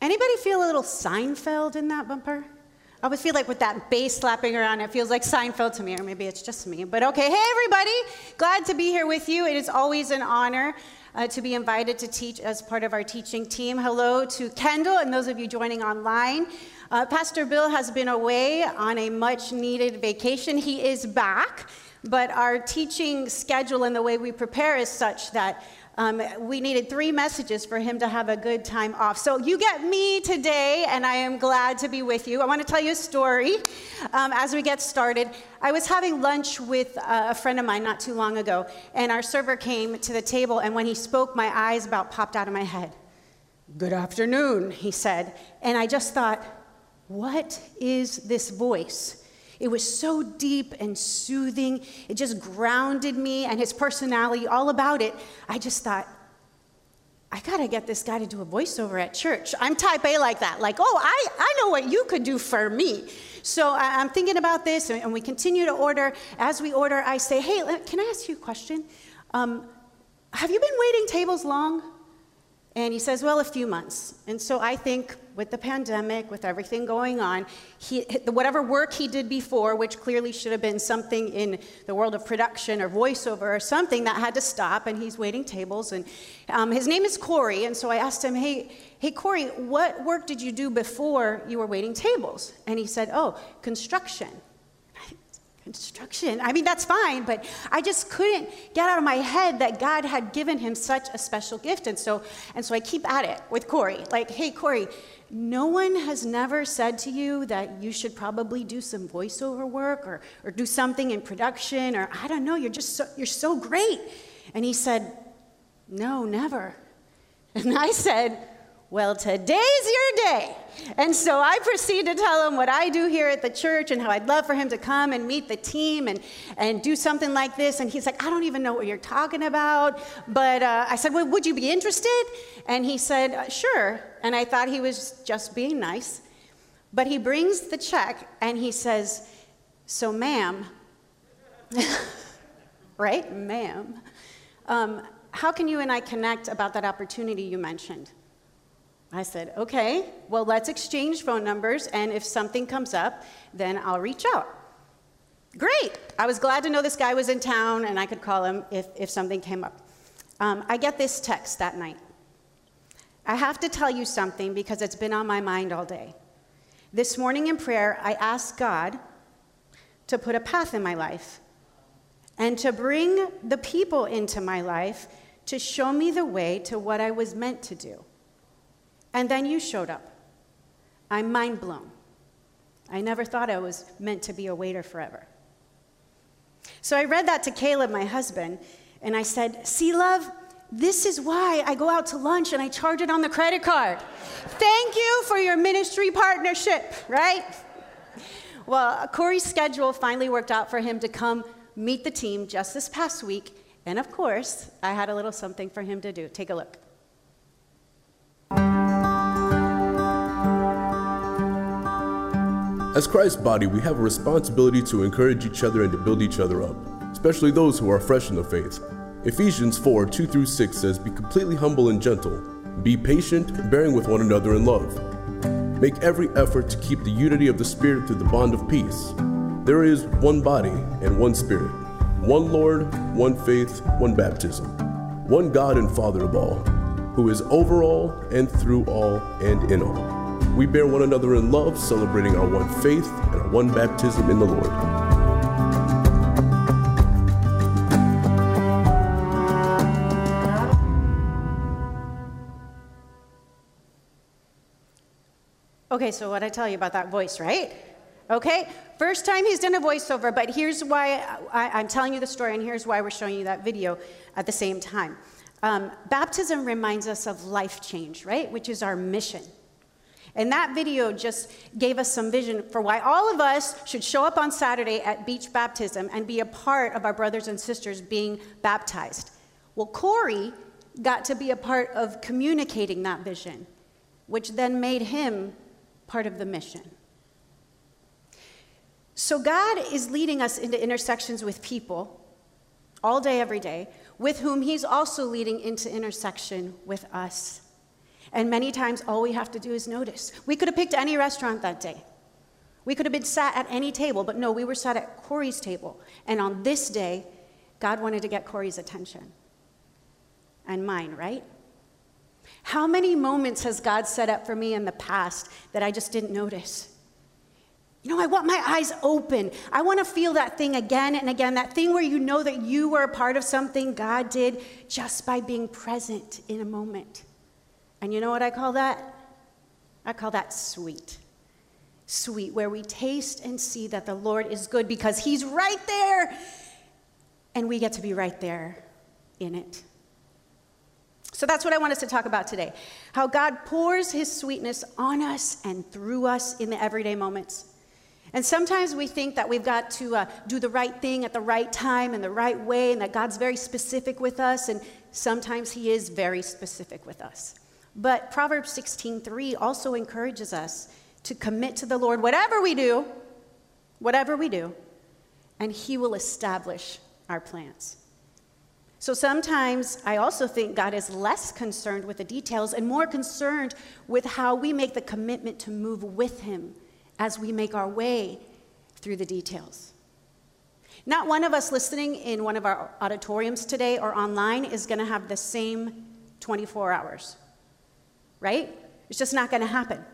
Anybody feel a little Seinfeld in that bumper? I always feel like with that bass slapping around, it feels like Seinfeld to me, or maybe it's just me. But okay, hey everybody, glad to be here with you. It is always an honor uh, to be invited to teach as part of our teaching team. Hello to Kendall and those of you joining online. Uh, Pastor Bill has been away on a much needed vacation. He is back, but our teaching schedule and the way we prepare is such that um, we needed three messages for him to have a good time off. So you get me today, and I am glad to be with you. I want to tell you a story um, as we get started. I was having lunch with a friend of mine not too long ago, and our server came to the table, and when he spoke, my eyes about popped out of my head. Good afternoon, he said. And I just thought, what is this voice? It was so deep and soothing. It just grounded me and his personality, all about it. I just thought, I gotta get this guy to do a voiceover at church. I'm type A like that, like, oh, I, I know what you could do for me. So I'm thinking about this, and we continue to order. As we order, I say, hey, can I ask you a question? Um, have you been waiting tables long? And he says, Well, a few months. And so I think with the pandemic, with everything going on, he, whatever work he did before, which clearly should have been something in the world of production or voiceover or something, that had to stop, and he's waiting tables. And um, his name is Corey. And so I asked him, Hey, hey, Corey, what work did you do before you were waiting tables? And he said, Oh, construction construction. I mean, that's fine, but I just couldn't get out of my head that God had given him such a special gift. And so, and so I keep at it with Corey. Like, hey, Corey, no one has never said to you that you should probably do some voiceover work or, or do something in production or I don't know, you're just so, you're so great. And he said, no, never. And I said, well, today's your day. And so I proceed to tell him what I do here at the church and how I'd love for him to come and meet the team and, and do something like this. And he's like, I don't even know what you're talking about. But uh, I said, Well, would you be interested? And he said, uh, Sure. And I thought he was just being nice. But he brings the check and he says, So, ma'am, right? Ma'am, um, how can you and I connect about that opportunity you mentioned? I said, okay, well, let's exchange phone numbers, and if something comes up, then I'll reach out. Great. I was glad to know this guy was in town and I could call him if, if something came up. Um, I get this text that night. I have to tell you something because it's been on my mind all day. This morning in prayer, I asked God to put a path in my life and to bring the people into my life to show me the way to what I was meant to do. And then you showed up. I'm mind blown. I never thought I was meant to be a waiter forever. So I read that to Caleb, my husband, and I said, See, love, this is why I go out to lunch and I charge it on the credit card. Thank you for your ministry partnership, right? Well, Corey's schedule finally worked out for him to come meet the team just this past week. And of course, I had a little something for him to do. Take a look. As Christ's body, we have a responsibility to encourage each other and to build each other up, especially those who are fresh in the faith. Ephesians 4 2 through 6 says, Be completely humble and gentle, be patient, bearing with one another in love. Make every effort to keep the unity of the Spirit through the bond of peace. There is one body and one Spirit, one Lord, one faith, one baptism, one God and Father of all, who is over all and through all and in all. We bear one another in love, celebrating our one faith and our one baptism in the Lord. Okay, so what I tell you about that voice, right? Okay, first time he's done a voiceover, but here's why I, am telling you the story, and here's why we're showing you that video at the same time. Um, baptism reminds us of life change, right? Which is our mission. And that video just gave us some vision for why all of us should show up on Saturday at beach baptism and be a part of our brothers and sisters being baptized. Well, Corey got to be a part of communicating that vision, which then made him part of the mission. So, God is leading us into intersections with people all day, every day, with whom He's also leading into intersection with us. And many times, all we have to do is notice. We could have picked any restaurant that day. We could have been sat at any table, but no, we were sat at Corey's table. And on this day, God wanted to get Corey's attention and mine, right? How many moments has God set up for me in the past that I just didn't notice? You know, I want my eyes open. I want to feel that thing again and again, that thing where you know that you were a part of something God did just by being present in a moment. And you know what I call that? I call that sweet. Sweet, where we taste and see that the Lord is good because He's right there. And we get to be right there in it. So that's what I want us to talk about today how God pours His sweetness on us and through us in the everyday moments. And sometimes we think that we've got to uh, do the right thing at the right time and the right way, and that God's very specific with us, and sometimes He is very specific with us. But Proverbs 16:3 also encourages us to commit to the Lord whatever we do, whatever we do, and He will establish our plans. So sometimes I also think God is less concerned with the details and more concerned with how we make the commitment to move with Him as we make our way through the details. Not one of us listening in one of our auditoriums today or online is going to have the same 24 hours, right? It's just not going to happen.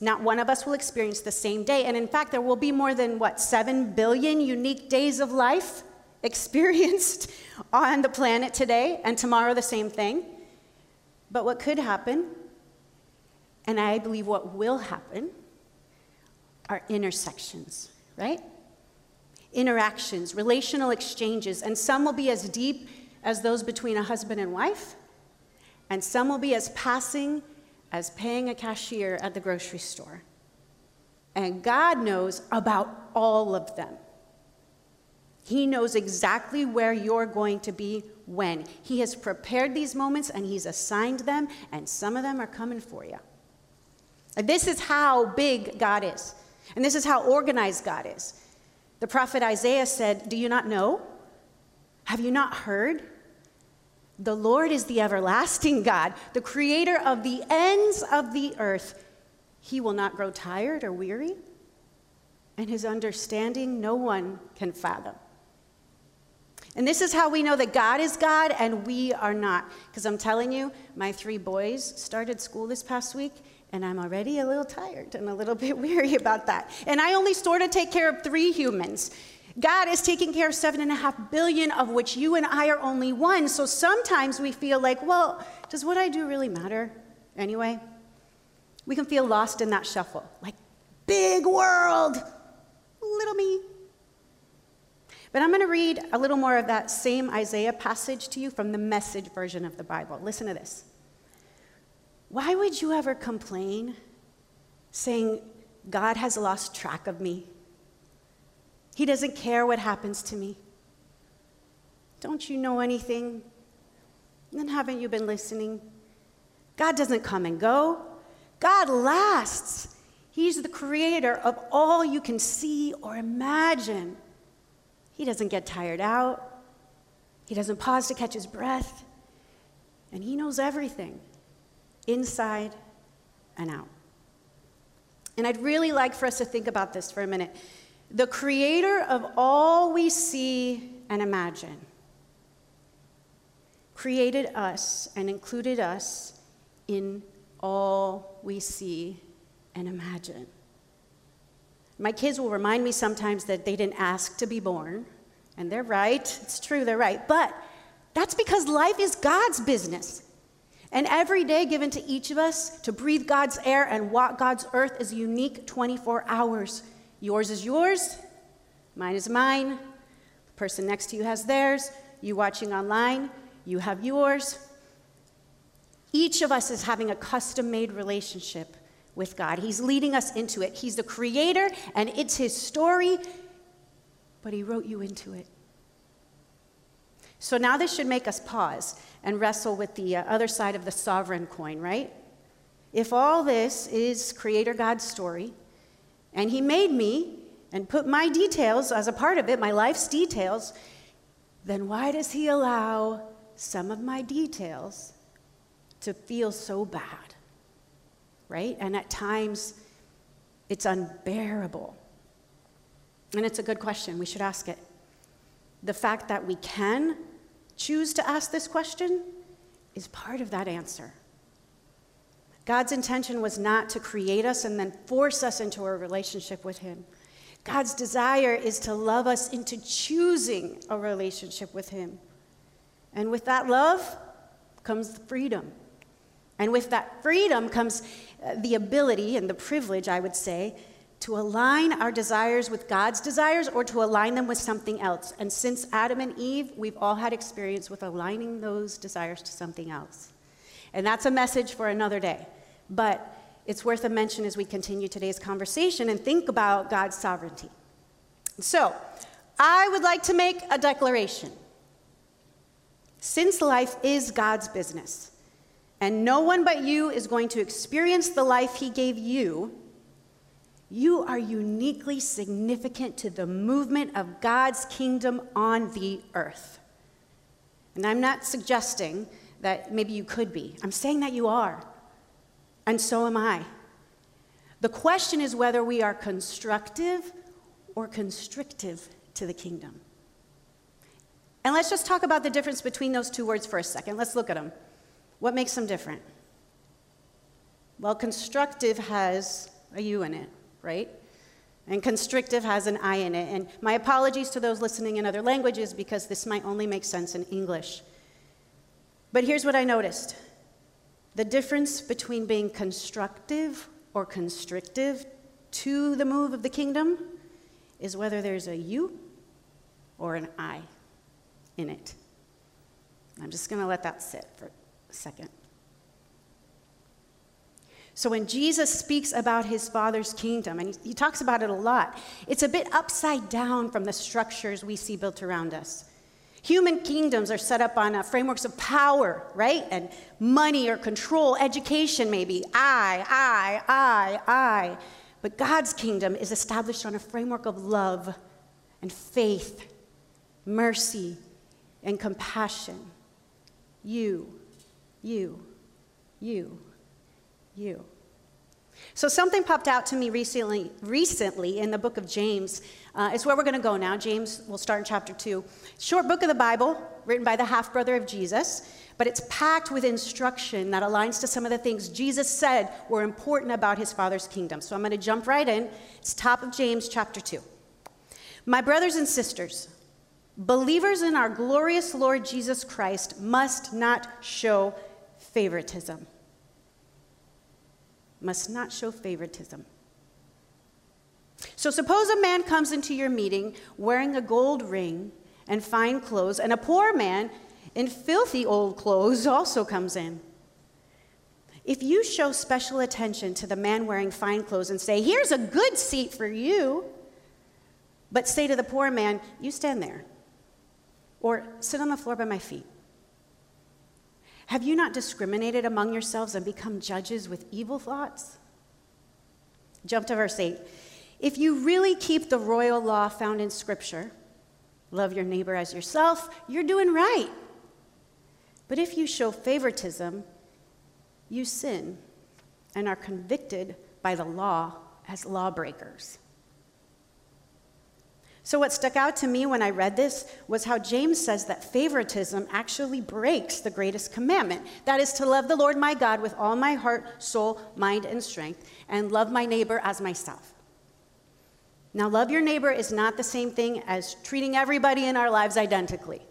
Not one of us will experience the same day. And in fact, there will be more than, what, 7 billion unique days of life experienced on the planet today, and tomorrow the same thing. But what could happen, and I believe what will happen, are intersections, right? Interactions, relational exchanges, and some will be as deep as those between a husband and wife, and some will be as passing as paying a cashier at the grocery store. And God knows about all of them. He knows exactly where you're going to be when. He has prepared these moments and He's assigned them, and some of them are coming for you. This is how big God is. And this is how organized God is. The prophet Isaiah said, Do you not know? Have you not heard? The Lord is the everlasting God, the creator of the ends of the earth. He will not grow tired or weary, and his understanding no one can fathom. And this is how we know that God is God and we are not. Because I'm telling you, my three boys started school this past week, and I'm already a little tired and a little bit weary about that. And I only sort of take care of three humans. God is taking care of seven and a half billion, of which you and I are only one. So sometimes we feel like, well, does what I do really matter anyway? We can feel lost in that shuffle. Like, big world, little me. But I'm going to read a little more of that same Isaiah passage to you from the message version of the Bible. Listen to this. Why would you ever complain saying, God has lost track of me? He doesn't care what happens to me. Don't you know anything? Then haven't you been listening? God doesn't come and go, God lasts. He's the creator of all you can see or imagine. He doesn't get tired out, He doesn't pause to catch his breath, and He knows everything inside and out. And I'd really like for us to think about this for a minute. The creator of all we see and imagine created us and included us in all we see and imagine. My kids will remind me sometimes that they didn't ask to be born, and they're right. It's true, they're right. But that's because life is God's business. And every day given to each of us to breathe God's air and walk God's earth is a unique 24 hours. Yours is yours, mine is mine, the person next to you has theirs, you watching online, you have yours. Each of us is having a custom made relationship with God. He's leading us into it. He's the creator, and it's His story, but He wrote you into it. So now this should make us pause and wrestle with the uh, other side of the sovereign coin, right? If all this is Creator God's story, and He made me and put my details as a part of it, my life's details, then why does He allow some of my details to feel so bad? right? And at times, it's unbearable. And it's a good question. We should ask it. The fact that we can choose to ask this question is part of that answer. God's intention was not to create us and then force us into a relationship with Him. God's desire is to love us into choosing a relationship with Him. And with that love comes freedom. And with that freedom comes uh, the ability and the privilege, I would say, to align our desires with God's desires or to align them with something else. And since Adam and Eve, we've all had experience with aligning those desires to something else. And that's a message for another day. But it's worth a mention as we continue today's conversation and think about God's sovereignty. So, I would like to make a declaration. Since life is God's business, and no one but you is going to experience the life He gave you, you are uniquely significant to the movement of God's kingdom on the earth. And I'm not suggesting that maybe you could be, I'm saying that you are. And so am I. The question is whether we are constructive or constrictive to the kingdom. And let's just talk about the difference between those two words for a second. Let's look at them. What makes them different? Well, constructive has a U in it, right? And constrictive has an I in it. And my apologies to those listening in other languages because this might only make sense in English. But here's what I noticed the difference between being constructive or constrictive to the move of the kingdom is whether there's a you or an I in it. I'm just going to let that sit for a second. So, when Jesus speaks about his Father's kingdom, and he, talks about it a lot, it's a bit upside down from the structures we see built around us. Human kingdoms are set up on uh, frameworks of power, right? And money or control, education, maybe. I, I, I, I. But God's kingdom is established on a framework of love and faith, mercy, and compassion. You, you, you, you. So something popped out to me recently, recently in the book of James. Uh, it's where we're going to go now. James, we'll start in chapter 2. Short book of the Bible, written by the half brother of Jesus, but it's packed with instruction that aligns to some of the things Jesus said were important about his Father's kingdom. So I'm going to jump right in. It's top of James chapter 2. My brothers and sisters, believers in our glorious Lord Jesus Christ must not show favoritism must not show favoritism. So, suppose a man comes into your meeting wearing a gold ring and fine clothes, and a poor man in filthy old clothes also comes in. If you show special attention to the man wearing fine clothes and say, Here's a good seat for you, but say to the poor man, You stand there, or sit on the floor by my feet, have you not discriminated among yourselves and become judges with evil thoughts? Jump to verse 8. If you really keep the royal law found in Scripture, love your neighbor as yourself, you're doing right. But if you show favoritism, you sin and are convicted by the law as lawbreakers. So, what stuck out to me when I read this was how James says that favoritism actually breaks the greatest commandment. That is to love the Lord my God with all my heart, soul, mind, and strength, and love my neighbor as myself. Now, love your neighbor is not the same thing as treating everybody in our lives identically.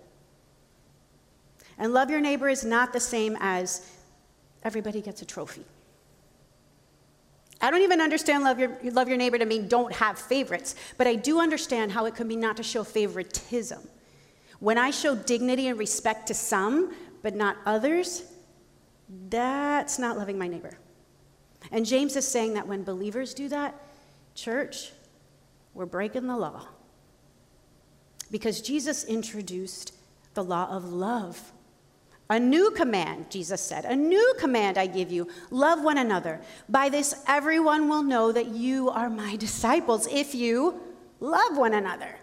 And love your neighbor is not the same as everybody gets a trophy. I don't even understand love your, love your neighbor to mean don't have favorites, but I do understand how it could mean not to show favoritism. When I show dignity and respect to some, but not others, that's not loving my neighbor. And James is saying that when believers do that, church, we're breaking the law. Because Jesus introduced the law of love a new command, Jesus said, a new command I give you love one another. By this, everyone will know that you are my disciples if you love one another.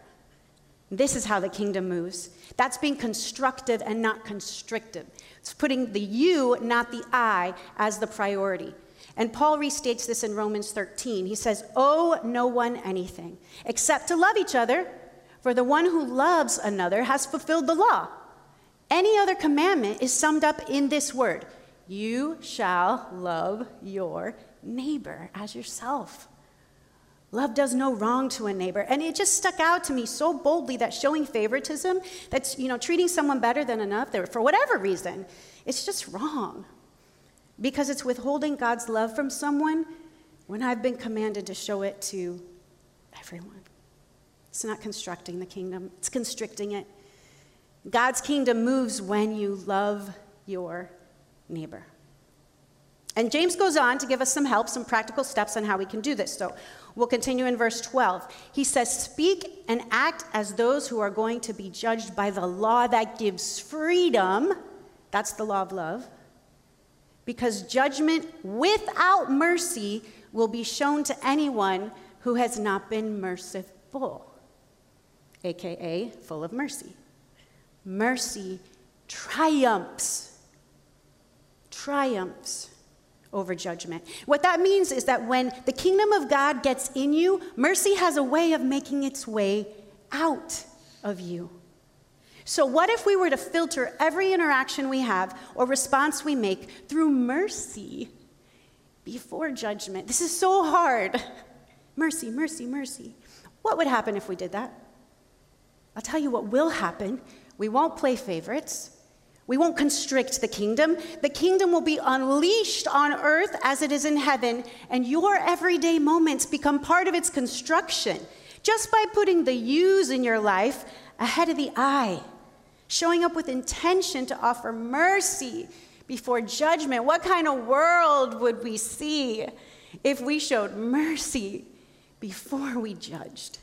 This is how the kingdom moves. That's being constructive and not constrictive. It's putting the you, not the I, as the priority. And Paul restates this in Romans 13. He says, Owe no one anything except to love each other, for the one who loves another has fulfilled the law. Any other commandment is summed up in this word You shall love your neighbor as yourself. Love does no wrong to a neighbor. And it just stuck out to me so boldly that showing favoritism, that's, you know, treating someone better than another for whatever reason, it's just wrong. Because it's withholding God's love from someone when I've been commanded to show it to everyone. It's not constructing the kingdom, it's constricting it. God's kingdom moves when you love your neighbor. And James goes on to give us some help, some practical steps on how we can do this. So we'll continue in verse 12. He says, Speak and act as those who are going to be judged by the law that gives freedom. That's the law of love. Because judgment without mercy will be shown to anyone who has not been merciful, aka full of mercy. Mercy triumphs. Triumphs over judgment. What that means is that when the kingdom of God gets in you, mercy has a way of making its way out of you. So, what if we were to filter every interaction we have or response we make through mercy before judgment? This is so hard. Mercy, mercy, mercy. What would happen if we did that? I'll tell you what will happen. We won't play favorites. We won't constrict the kingdom. The kingdom will be unleashed on earth as it is in heaven, and your everyday moments become part of its construction just by putting the yous in your life ahead of the I, showing up with intention to offer mercy before judgment. What kind of world would we see if we showed mercy before we judged?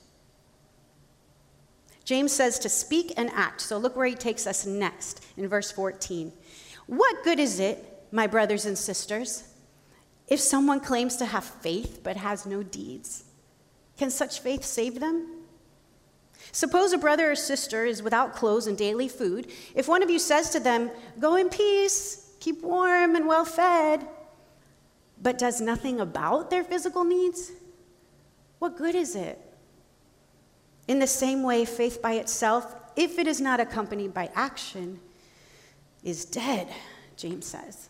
James says to speak and act. So look where he takes us next in verse 14. What good is it, my brothers and sisters, if someone claims to have faith but has no deeds? Can such faith save them? Suppose a brother or sister is without clothes and daily food. If one of you says to them, Go in peace, keep warm and well fed, but does nothing about their physical needs, what good is it? In the same way, faith by itself, if it is not accompanied by action, is dead, James says.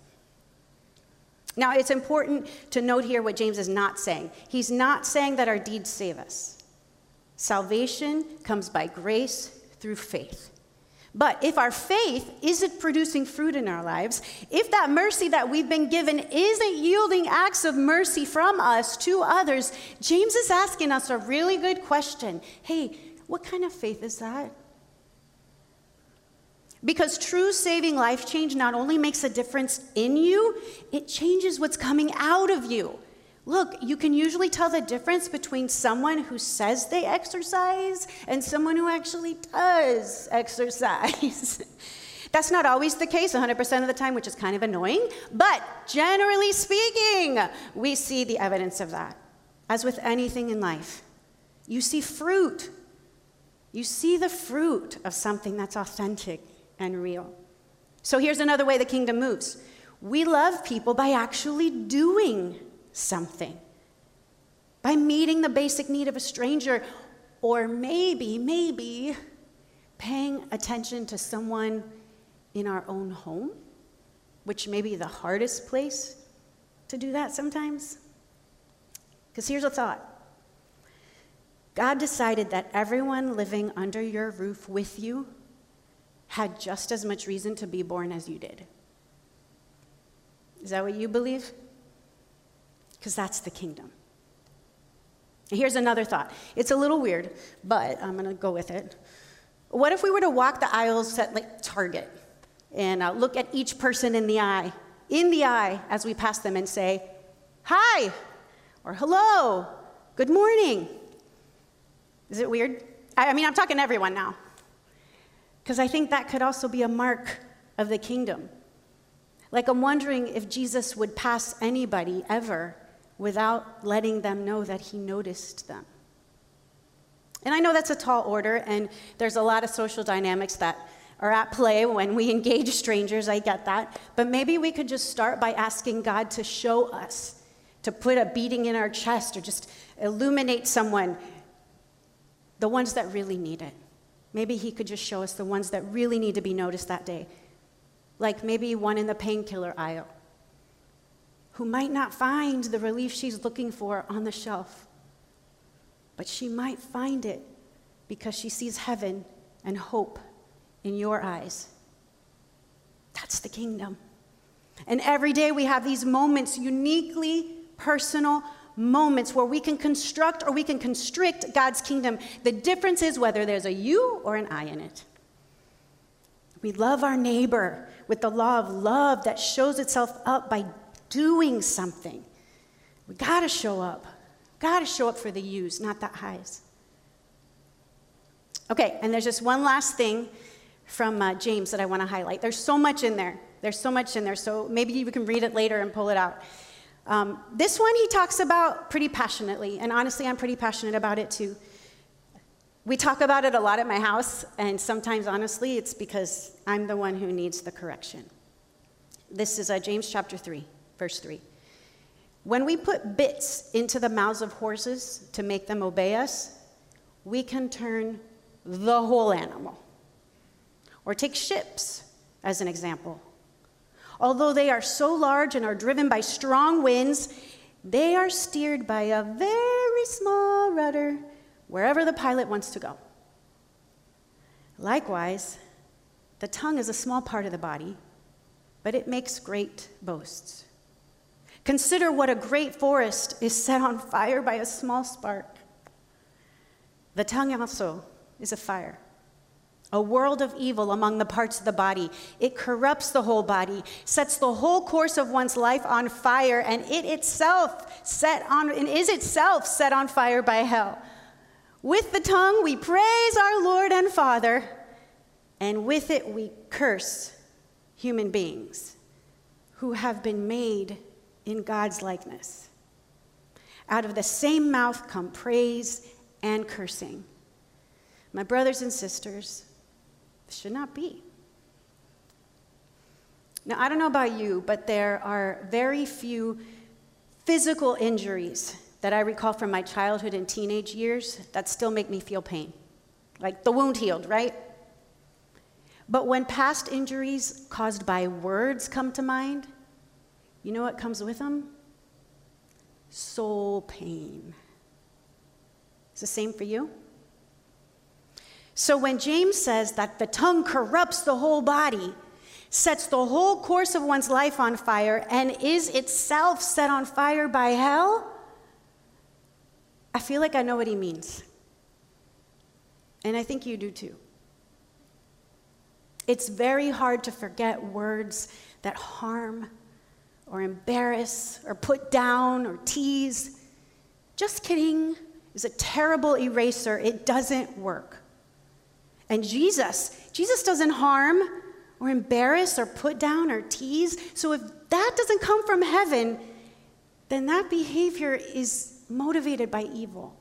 Now, it's important to note here what James is not saying. He's not saying that our deeds save us. Salvation comes by grace through faith. But if our faith isn't producing fruit in our lives, if that mercy that we've been given isn't yielding acts of mercy from us to others, James is asking us a really good question. Hey, what kind of faith is that? Because true saving life change not only makes a difference in you, it changes what's coming out of you. Look, you can usually tell the difference between someone who says they exercise and someone who actually does exercise. That's not always the case 100% of the time, which is kind of annoying, but generally speaking, we see the evidence of that. As with anything in life, you see fruit. You see the fruit of something that's authentic and real. So here's another way the kingdom moves we love people by actually doing something. By meeting the basic need of a stranger, or maybe, maybe paying attention to someone in our own home, which may be the hardest place to do that sometimes. Because here's a thought God decided that everyone living under your roof with you had just as much reason to be born as you did. Is that what you believe? Because that's the kingdom. Here's another thought. It's a little weird, but I'm going to go with it. What if we were to walk the aisles at like Target and uh, look at each person in the eye, in the eye as we pass them and say, "Hi," or "Hello," "Good morning." Is it weird? I, I mean, I'm talking to everyone now. Because I think that could also be a mark of the kingdom. Like, I'm wondering if Jesus would pass anybody ever without letting them know that he noticed them. And I know that's a tall order, and there's a lot of social dynamics that are at play when we engage strangers. I get that. But maybe we could just start by asking God to show us to put a beating in our chest or just illuminate someone, the ones that really need it. Maybe He could just show us the ones that really need to be noticed that day. Like maybe one in the painkiller aisle who might not find the relief she's looking for on the shelf, but she might find it because she sees heaven and hope in your eyes. That's the kingdom. And every day we have these moments, uniquely personal moments, where we can construct or we can constrict God's kingdom. The difference is whether there's a you or an I in it. We love our neighbor with the law of love that shows itself up by doing something. We got to show up. Got to show up for the yous, not the highs. Okay, and there's just one last thing from uh, James that I want to highlight. There's so much in there. There's so much in there, so maybe you can read it later and pull it out. Um, this one he talks about pretty passionately, and honestly, I'm pretty passionate about it too. We talk about it a lot at my house, and sometimes, honestly, it's because I'm the one who needs the correction. This is uh, James chapter 3, verse 3. When we put bits into the mouths of horses to make them obey us, we can turn the whole animal. Or take ships as an example. Although they are so large and are driven by strong winds, they are steered by a very small rudder wherever the pilot wants to go. Likewise, the tongue is a small part of the body, but it makes great boasts. Consider what a great forest is set on fire by a small spark. The tongue also is a fire, a world of evil among the parts of the body. It corrupts the whole body, sets the whole course of one's life on fire, and it itself set on and is itself set on fire by hell. With the tongue we praise our Lord and Father, and with it we curse human beings who have been made in God's likeness. Out of the same mouth come praise and cursing. My brothers and sisters, should not be. Now, I don't know about you, but there are very few physical injuries that I recall from my childhood and teenage years that still make me feel pain. Like the wound healed, right? But when past injuries caused by words come to mind, you know what comes with them? Soul pain. Is the same for you? So when James says that the tongue corrupts the whole body, sets the whole course of one's life on fire, and is itself set on fire by hell, I feel like I know what he means. And I think you do too. It's very hard to forget words that harm or embarrass or put down or tease. Just kidding is a terrible eraser. It doesn't work. And Jesus, Jesus doesn't harm or embarrass or put down or tease. So if that doesn't come from heaven, then that behavior is motivated by evil.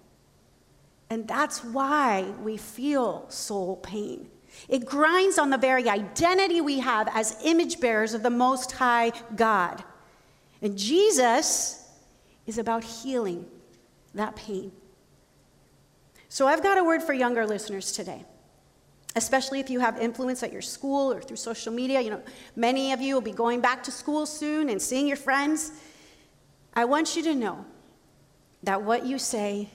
And that's why we feel soul pain. It grinds on the very identity we have as image bearers of the Most High God. And Jesus is about healing that pain. So I've got a word for younger listeners today especially if you have influence at your school or through social media. You know, many of you will be going back to school soon and seeing your friends. I want you to know that what you say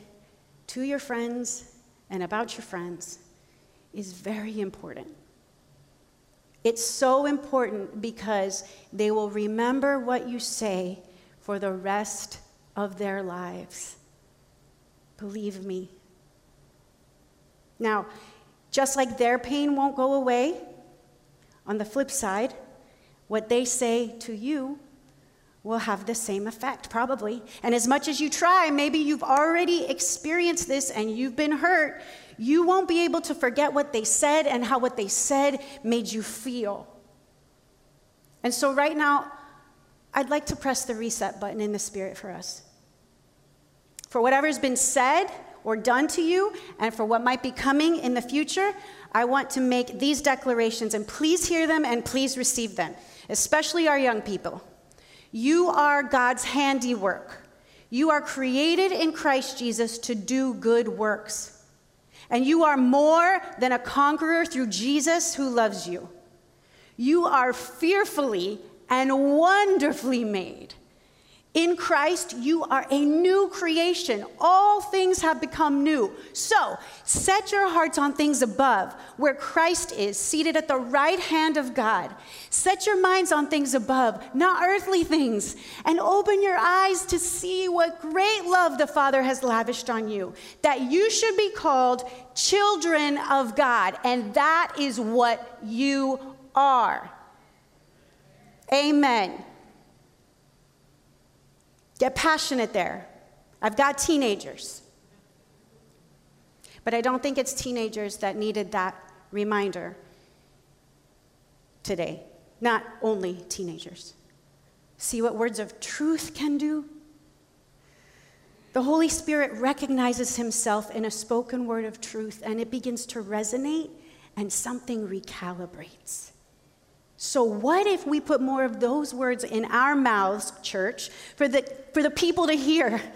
to your friends and about your friends is very important. It's so important because they will remember what you say for the rest of their lives. Believe me. Now, just like their pain won't go away, on the flip side, what they say to you will have the same effect, probably. And as much as you try, maybe you've already experienced this and you've been hurt, you won't be able to forget what they said and how what they said made you feel. And so, right now, I'd like to press the reset button in the spirit for us. For whatever's been said, or done to you and for what might be coming in the future, I want to make these declarations and please hear them and please receive them, especially our young people. You are God's handiwork. You are created in Christ Jesus to do good works. And you are more than a conqueror through Jesus who loves you. You are fearfully and wonderfully made. In Christ, you are a new creation. All things have become new. So, set your hearts on things above, where Christ is, seated at the right hand of God. Set your minds on things above, not earthly things, and open your eyes to see what great love the Father has lavished on you, that you should be called children of God, and that is what you are. Amen. Get passionate there. I've got teenagers. But I don't think it's teenagers that needed that reminder today. Not only teenagers. See what words of truth can do? The Holy Spirit recognizes himself in a spoken word of truth and it begins to resonate and something recalibrates. So, what if we put more of those words in our mouths, church, for the, for the people to hear?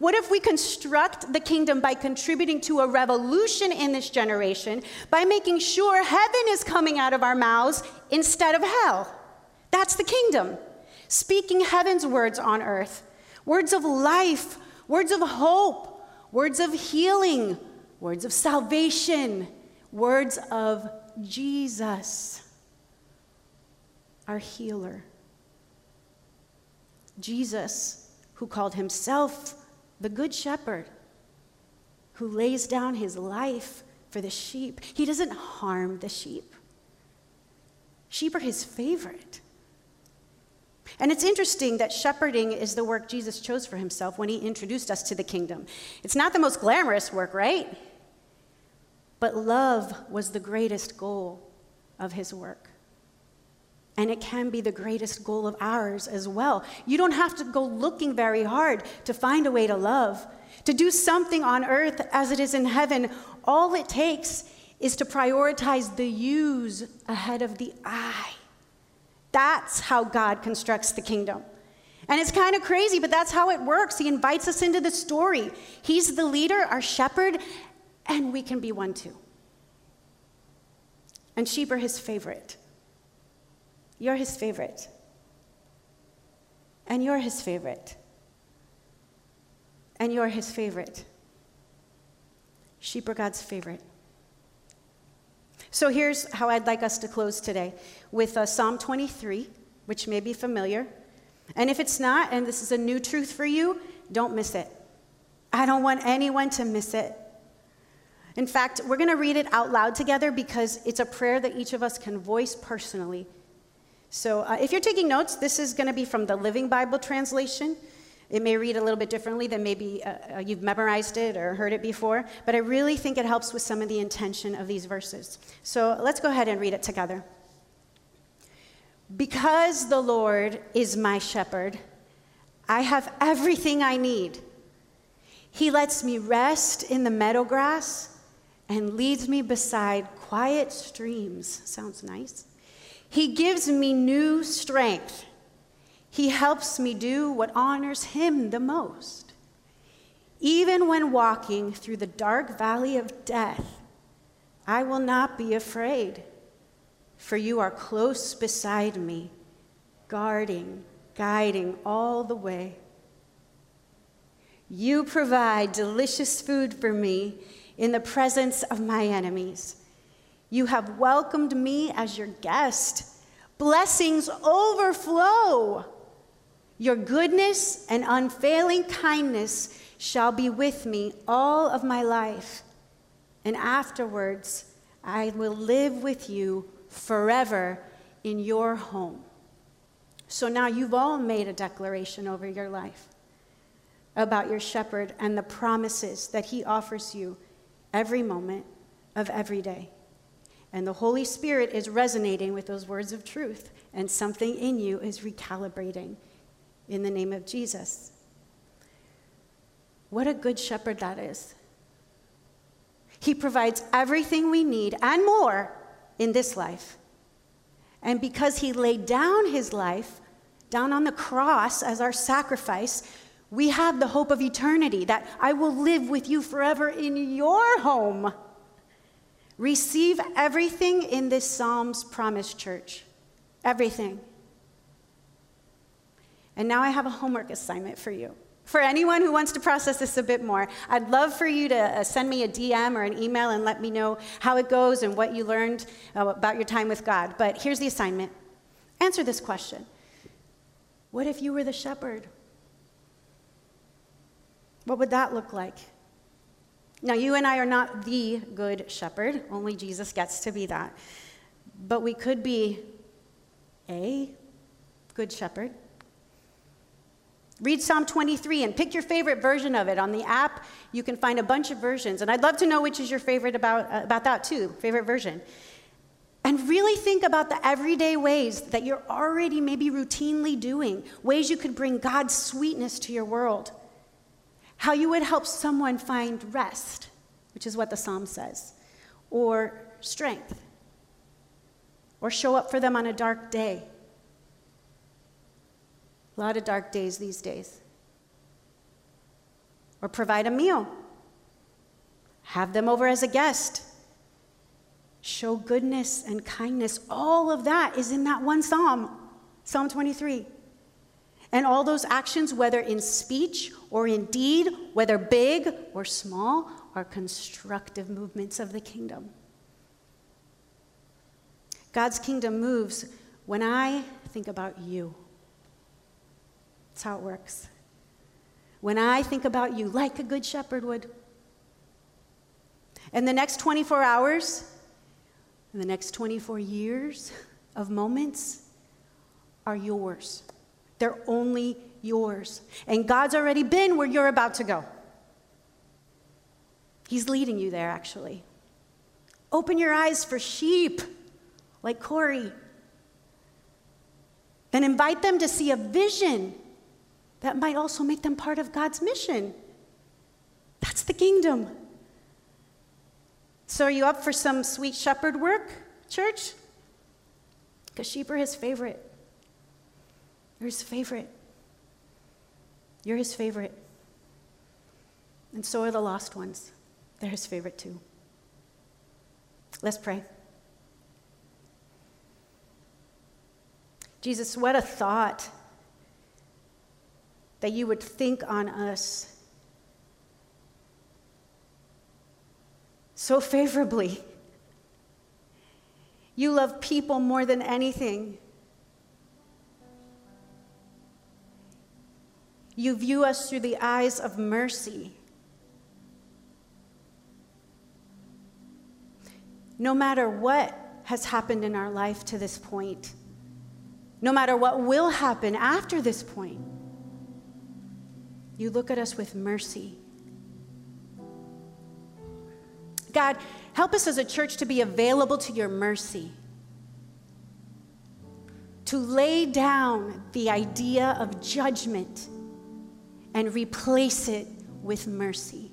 What if we construct the kingdom by contributing to a revolution in this generation by making sure heaven is coming out of our mouths instead of hell? That's the kingdom. Speaking heaven's words on earth words of life, words of hope, words of healing, words of salvation, words of Jesus our healer. Jesus, who called himself the Good Shepherd, who lays down his life for the sheep. He doesn't harm the sheep, sheep are his favorite. And it's interesting that shepherding is the work Jesus chose for himself when he introduced us to the kingdom. It's not the most glamorous work, right? But love was the greatest goal of his work. And it can be the greatest goal of ours as well. You don't have to go looking very hard to find a way to love, to do something on earth as it is in heaven. All it takes is to prioritize the yous ahead of the I. That's how God constructs the kingdom. And it's kind of crazy, but that's how it works. He invites us into the story. He's the leader, our shepherd, and we can be one too. And sheep are his favorite. You're his favorite. And you're his favorite. And you're his favorite. Sheep are God's favorite. So here's how I'd like us to close today with uh, Psalm 23, which may be familiar. And if it's not, and this is a new truth for you, don't miss it. I don't want anyone to miss it. In fact, we're going to read it out loud together because it's a prayer that each of us can voice personally so uh, if you're taking notes, this is going to be from the Living Bible translation. It may read a little bit differently than maybe uh, uh, you've memorized it or heard it before, but I really think it helps with some of the intention of these verses. So let's go ahead and read it together. Because the Lord is my shepherd, I have everything I need. He lets me rest in the meadow grass and leads me beside quiet streams. Sounds nice. He gives me new strength. He helps me do what honors Him the most. Even when walking through the dark valley of death, I will not be afraid, for you are close beside me, guarding, guiding all the way. You provide delicious food for me in the presence of my enemies. You have welcomed me as your guest. Blessings overflow. Your goodness and unfailing kindness shall be with me all of my life. And afterwards, I will live with you forever in your home. So now you've all made a declaration over your life about your shepherd and the promises that he offers you every moment of every day. And the Holy Spirit is resonating with those words of truth, and something in you is recalibrating in the name of Jesus. What a good shepherd that is. He provides everything we need and more in this life. And because he laid down his life, down on the cross as our sacrifice, We have the hope of eternity, that I will live with you forever in your home. Receive everything in this Psalm's promise, church. Everything. And now I have a homework assignment for you. For anyone who wants to process this a bit more, I'd love for you to uh, send me a DM or an email and let me know how it goes and what you learned uh, about your time with God. But here's the assignment answer this question What if you were the shepherd? What would that look like? Now, you and I are not the good shepherd, only Jesus gets to be that. But we could be a good shepherd. Read Psalm 23 and pick your favorite version of it. On the app, you can find a bunch of versions. And I'd love to know which is your favorite about, uh, about that, too, favorite version. And really think about the everyday ways that you're already maybe routinely doing, ways you could bring God's sweetness to your world how you would help someone find rest, which is what the psalm says, or strength, or show up for them on a dark day. A lot of dark days these days. Or provide a meal, have them over as a guest, show goodness and kindness. All of that is in that one psalm, Psalm 23. And all those actions, whether in speech or in deed, whether big or small, are constructive movements of the kingdom. God's kingdom moves when I think about you. That's how it works. When I think about you, like a good shepherd would. And the next 24 hours, and the next 24 years of moments are yours. They're only yours. And God's already been where you're about to go. He's leading you there, actually. Open your eyes for sheep, like Corey. Then invite them to see a vision that might also make them part of God's mission. That's the kingdom. So, are you up for some sweet shepherd work, church? Because sheep are his favorite. You're his favorite. You're his favorite. And so are the lost ones. They're his favorite too. Let's pray. Jesus, what a thought that you would think on us so favorably. You love people more than anything. You view us through the eyes of mercy. No matter what has happened in our life to this point, no matter what will happen after this point, you look at us with mercy. God, help us as a church to be available to your mercy, to lay down the idea of judgment and replace it with mercy.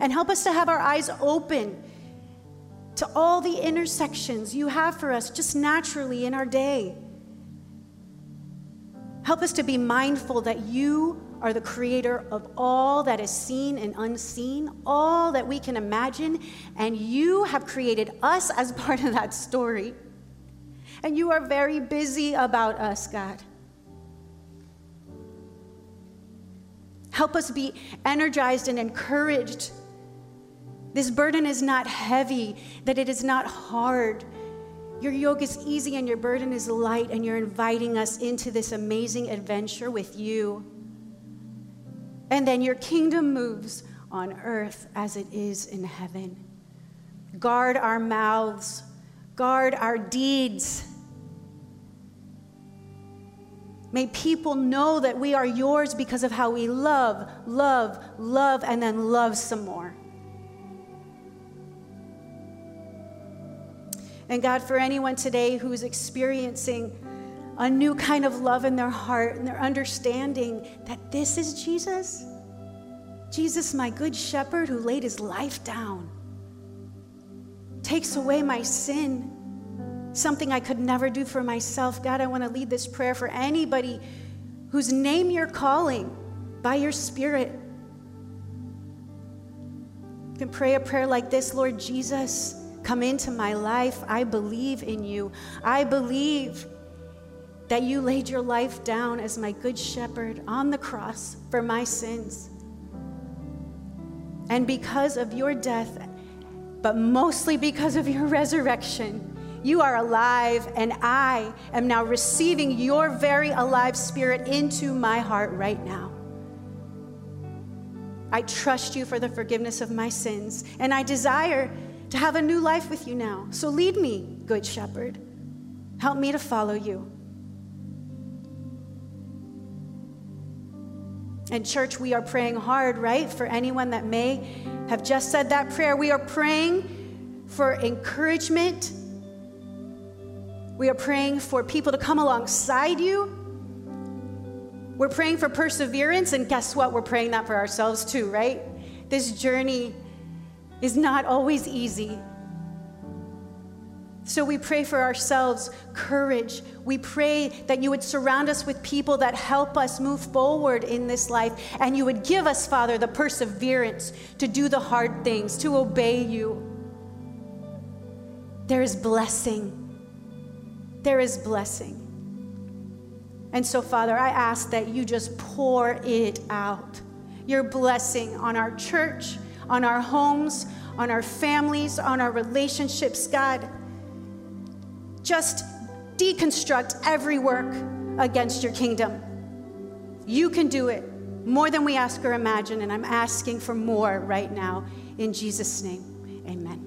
And help us to have our eyes open to all the intersections you have for us just naturally in our day. Help us to be mindful that you are the creator of all that is seen and unseen, all that we can imagine, and you have created us as part of that story. And you are very busy about us, God. Help us be energized and encouraged. This burden is not heavy, that it is not hard. Your yoke is easy and your burden is light, and you're inviting us into this amazing adventure with you. And then your kingdom moves on earth as it is in heaven. Guard our mouths, guard our deeds May people know that we are yours because of how we love, love, love, and then love some more. And God, for anyone today who is experiencing a new kind of love in their heart and their understanding that this is Jesus, Jesus, my good shepherd who laid his life down, takes away my sin something I could never do for myself. God, I want to lead this prayer for anybody whose name you're calling by your Spirit. You can pray a prayer like this Lord Jesus, come into my life. I believe in you. I believe that you laid your life down as my good shepherd on the cross for my sins. And because of your death, but mostly because of your resurrection, you are alive, and I am now receiving your very alive spirit into my heart right now. I trust you for the forgiveness of my sins, and I desire to have a new life with you now. So lead me, Good Shepherd. Help me to follow you. And, church, we are praying hard, right? For anyone that may have just said that prayer, we are praying for encouragement we are praying for people to come alongside you. We're praying for perseverance, and guess what? We're praying that for ourselves too, right? This journey is not always easy. So we pray for ourselves courage. We pray that you would surround us with people that help us move forward in this life, and you would give us, Father, the perseverance to do the hard things, to obey you. There is blessing there is blessing. And so, Father, I ask that you just pour it out. Your blessing on our church, on our homes, on our families, on our relationships, God. Just deconstruct every work against your kingdom. You can do it more than we ask or imagine, and I'm asking for more right now. In Jesus' name, amen.